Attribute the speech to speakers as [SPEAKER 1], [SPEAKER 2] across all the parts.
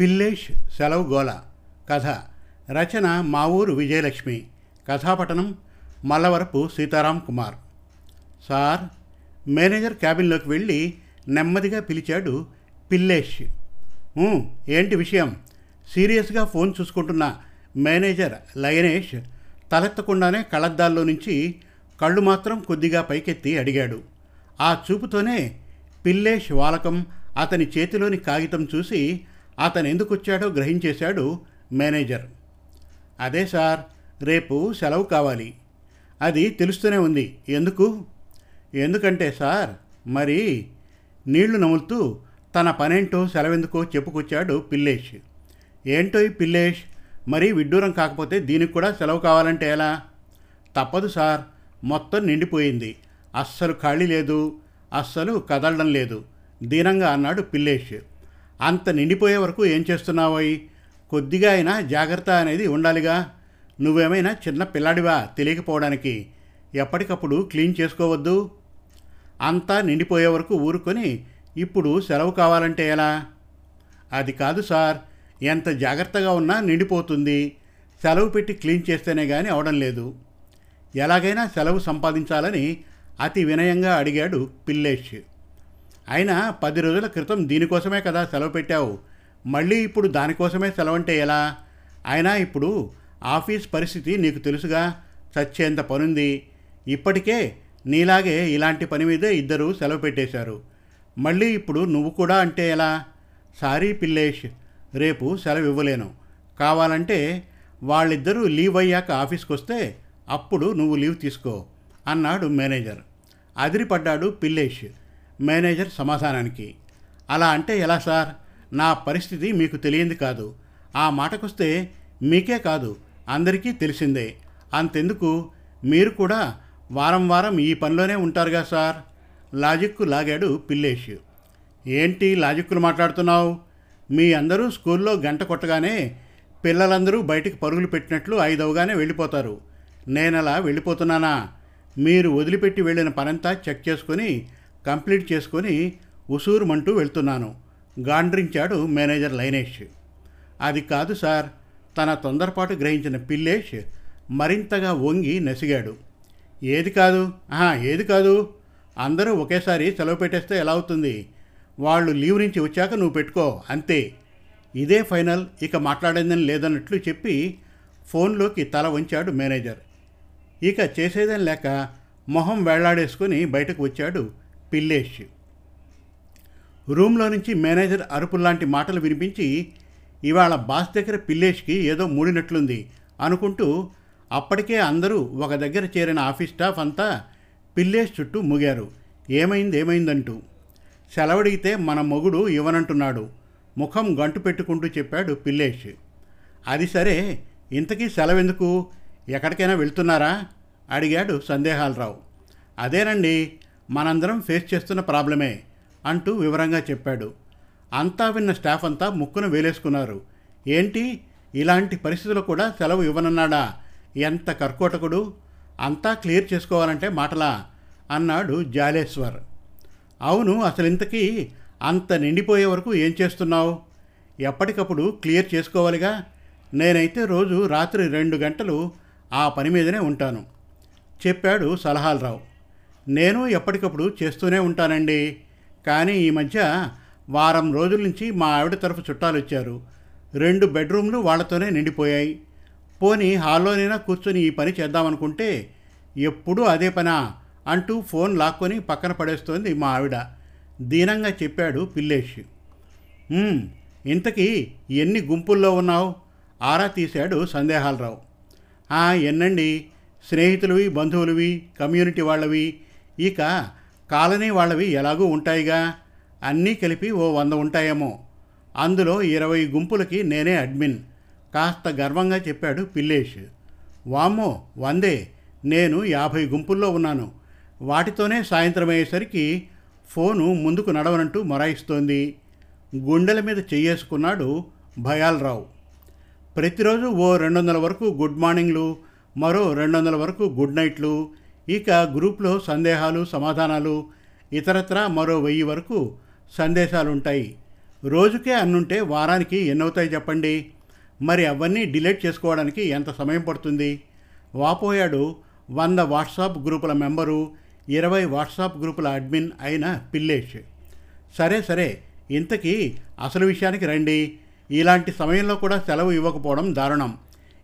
[SPEAKER 1] పిల్లేష్ సెలవు గోల. కథ. రచన మా ఊరు విజయలక్ష్మి. కథాపట్టణం మల్లవరపు సీతారాం కుమార్. సార్ మేనేజర్ క్యాబిన్లోకి వెళ్ళి నెమ్మదిగా పిలిచాడు పిల్లేష్. ఏంటి విషయం? సీరియస్గా ఫోన్ చూసుకుంటున్న మేనేజర్ లయనేష్ తలెత్తకుండానే కళద్దాల్లో నుంచి కళ్ళు మాత్రం కొద్దిగా పైకెత్తి అడిగాడు. ఆ చూపుతోనే పిల్లేష్ వాలకం అతని చేతిలోని కాగితం చూసి అతను ఎందుకు వచ్చాడో గ్రహించేశాడు మేనేజర్. అదే సార్ రేపు సెలవు కావాలి. అది తెలుస్తూనే ఉంది. ఎందుకు? ఎందుకంటే సార్ మరి నీళ్ళు నములుతూ తన పనేంటో సెలవెందుకో చెప్పుకొచ్చాడు పిల్లేష్. ఏంటో ఈ పిల్లేష్ మరీ విడ్డూరం కాకపోతే దీనికి కూడా సెలవు కావాలంటే ఎలా? తప్పదు సార్. మొత్తం నిండిపోయింది. అస్సలు ఖాళీ లేదు. అస్సలు కదలడం లేదు. దీనంగా అన్నాడు పిల్లేష్. అంత నిండిపోయే వరకు ఏం చేస్తున్నావోయ్? కొద్దిగా అయినా జాగ్రత్త అనేది ఉండాలిగా. నువ్వేమైనా చిన్న పిల్లాడివా తెలియకపోవడానికి? ఎప్పటికప్పుడు క్లీన్ చేసుకోవద్దు. అంతా నిండిపోయే వరకు ఊరుకొని ఇప్పుడు సెలవు కావాలంటే ఎలా? అది కాదు సార్. ఎంత జాగ్రత్తగా ఉన్నా నిండిపోతుంది. సెలవు పెట్టి క్లీన్ చేస్తేనే కానీ అవడం లేదు. ఎలాగైనా సెలవు సంపాదించాలని అతి వినయంగా అడిగాడు పిల్లేష్. అయినా పది రోజుల క్రితం దీనికోసమే కదా సెలవు పెట్టావు. మళ్ళీ ఇప్పుడు దానికోసమే సెలవు అంటే ఎలా? అయినా ఇప్పుడు ఆఫీస్ పరిస్థితి నీకు తెలుసుగా? చచ్చేంత పనుంది. ఇప్పటికే నీలాగే ఇలాంటి పని మీదే ఇద్దరు సెలవు పెట్టేశారు. మళ్ళీ ఇప్పుడు నువ్వు కూడా అంటే ఎలా? సారీ పిల్లేష్ రేపు సెలవు ఇవ్వలేను కావాలంటే వాళ్ళిద్దరూ లీవ్ అయ్యాక ఆఫీస్కి వస్తే అప్పుడు నువ్వు లీవ్ తీసుకో అన్నాడు మేనేజర్. అదిరిపడ్డాడు పిల్లేష్. మేనేజర్ సమాధానానికి అలా అంటే ఎలా సార్? నా పరిస్థితి మీకు తెలియంది కాదు. ఆ మాటకొస్తే మీకే కాదు అందరికీ తెలిసిందే. అంతెందుకు? మీరు కూడా వారం వారం ఈ పనిలోనే ఉంటారుగా సార్? లాజిక్కు లాగాడు పిల్లేష్. ఏంటి లాజిక్కులు మాట్లాడుతున్నావు? మీ అందరూ స్కూల్లో గంట కొట్టగానే పిల్లలందరూ బయటికి పరుగులు పెట్టినట్లు ఐదవగానే వెళ్ళిపోతారు. నేనలా వెళ్ళిపోతున్నానా? మీరు వదిలిపెట్టి వెళ్ళిన పనంతా చెక్ చేసుకొని కంప్లీట్ చేసుకొని ఉసూరుమంటూ వెళ్తున్నాను. గాండ్రించాడు మేనేజర్ లైనేష్. అది కాదు సార్ తన తొందరపాటు గ్రహించిన పిల్లేష్ మరింతగా వంగి నసిగాడు. ఏది కాదు? ఆహా ఏది కాదు? అందరూ ఒకేసారి సెలవు పెట్టేస్తే ఎలా అవుతుంది? వాళ్ళు లీవ్ నుంచి వచ్చాక నువ్వు పెట్టుకో అంతే. ఇదే ఫైనల్ ఇక మాట్లాడేదని లేదన్నట్లు చెప్పి ఫోన్లోకి తల వంచాడు మేనేజర్. ఇక చేసేదని లేక మొహం వేళ్ళాడేసుకుని బయటకు వచ్చాడు పిల్లేష్. రూమ్లో నుంచి మేనేజర్ అరుపుల్లాంటి మాటలు వినిపించి ఇవాళ బాస్ దగ్గర పిల్లేష్కి ఏదో మూడినట్లుంది అనుకుంటూ అప్పటికే అందరూ ఒక దగ్గర చేరిన ఆఫీస్ స్టాఫ్ అంతా పిల్లేష్ చుట్టూ ముగారు. ఏమైంది ఏమైందంటూ? సెలవడిగితే మన మొగుడు ఇవ్వనంటున్నాడు. ముఖం గంటు పెట్టుకుంటూ చెప్పాడు పిల్లేష్. అది సరే ఇంతకీ సెలవెందుకు? ఎక్కడికైనా వెళ్తున్నారా? అడిగాడు సందేహాలరావు. అదేనండి మనందరం ఫేస్ చేస్తున్న ప్రాబ్లమే అంటూ వివరంగా చెప్పాడు. అంతా విన్న స్టాఫ్ అంతా ముక్కున వేలేసుకున్నారు. ఏంటి? ఇలాంటి పరిస్థితులు కూడా సెలవు ఇవ్వనన్నాడా? ఎంత కర్కోటకుడు? అంతా క్లియర్ చేసుకోవాలంటే మాటలా? అన్నాడు జాలేశ్వర్. అవును అసలు ఇంతకీ అంత నిండిపోయే వరకు ఏం చేస్తున్నావు? ఎప్పటికప్పుడు క్లియర్ చేసుకోవాలిగా? నేనైతే రోజు రాత్రి రెండు గంటలు ఆ పని మీదనే ఉంటాను. చెప్పాడు సలహాలరావు. నేను ఎప్పటికప్పుడు చేస్తూనే ఉంటానండి. కానీ ఈ మధ్య వారం రోజుల నుంచి మా ఆవిడ తరఫు చుట్టాలు వచ్చారు. రెండు బెడ్రూమ్లు వాళ్ళతోనే నిండిపోయాయి. పోనీ హాల్లోనైనా కూర్చొని ఈ పని చేద్దామనుకుంటే ఎప్పుడూ అదే పనా? అంటూ ఫోన్ లాక్కొని పక్కన పడేస్తోంది మా ఆవిడ. దీనంగా చెప్పాడు పిల్లేష్. ఇంతకీ ఎన్ని గుంపుల్లో ఉన్నావు? ఆరా తీశాడు సందేహాలరావు. ఎన్నండి. స్నేహితులవి బంధువులవి కమ్యూనిటీ వాళ్ళవి. ఇక కాలనీ వాళ్ళవి ఎలాగూ ఉంటాయిగా. అన్నీ కలిపి ఓ వంద ఉంటాయేమో. అందులో ఇరవై గుంపులకి నేనే అడ్మిన్. కాస్త గర్వంగా చెప్పాడు పిల్లేష్. వామ్మో వందే. నేను యాభై గుంపుల్లో ఉన్నాను. వాటితోనే సాయంత్రం అయ్యేసరికి ఫోను ముందుకు నడవనంటూ మొరాయిస్తోంది. గుండెల మీద చెయ్యేసుకున్నాడు భయాలరావు. ప్రతిరోజు ఓ రెండు వందల వరకు గుడ్ మార్నింగ్లు మరో రెండు వందల వరకు గుడ్ నైట్లు ఇక గ్రూప్లో సందేహాలు సమాధానాలు ఇతరత్రా మరో వెయ్యి వరకు సందేశాలుంటాయి. రోజుకే అన్నుంటే వారానికి ఎన్నవుతాయి చెప్పండి? మరి అవన్నీ డిలీట్ చేసుకోవడానికి ఎంత సమయం పడుతుంది? వాపోయాడు వంద వాట్సాప్ గ్రూపుల మెంబరు ఇరవై వాట్సాప్ గ్రూపుల అడ్మిన్ అయిన పిల్లేష్. సరే సరే ఇంతకీ అసలు విషయానికి రండి. ఇలాంటి సమయంలో కూడా సెలవు ఇవ్వకపోవడం దారుణం.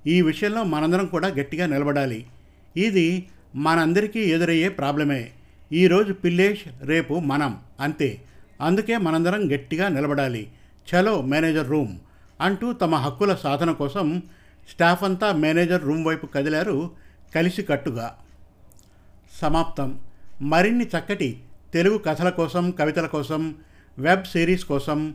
[SPEAKER 1] ఈ విషయంలో మనందరం కూడా గట్టిగా నిలబడాలి. ఇది మనందరికీ ఎదురయ్యే ప్రాబ్లమే. ఈరోజు పిల్లేష్ రేపు మనం. అంతే. అందుకే మనందరం గట్టిగా నిలబడాలి. చలో మేనేజర్ రూమ్ అంటూ తమ హక్కుల సాధన కోసం స్టాఫ్ అంతా మేనేజర్ రూమ్ వైపు కదిలారు కలిసికట్టుగా సమాప్తం. మరిన్ని చక్కటి తెలుగు కథల కోసం కవితల కోసం వెబ్ సిరీస్ కోసం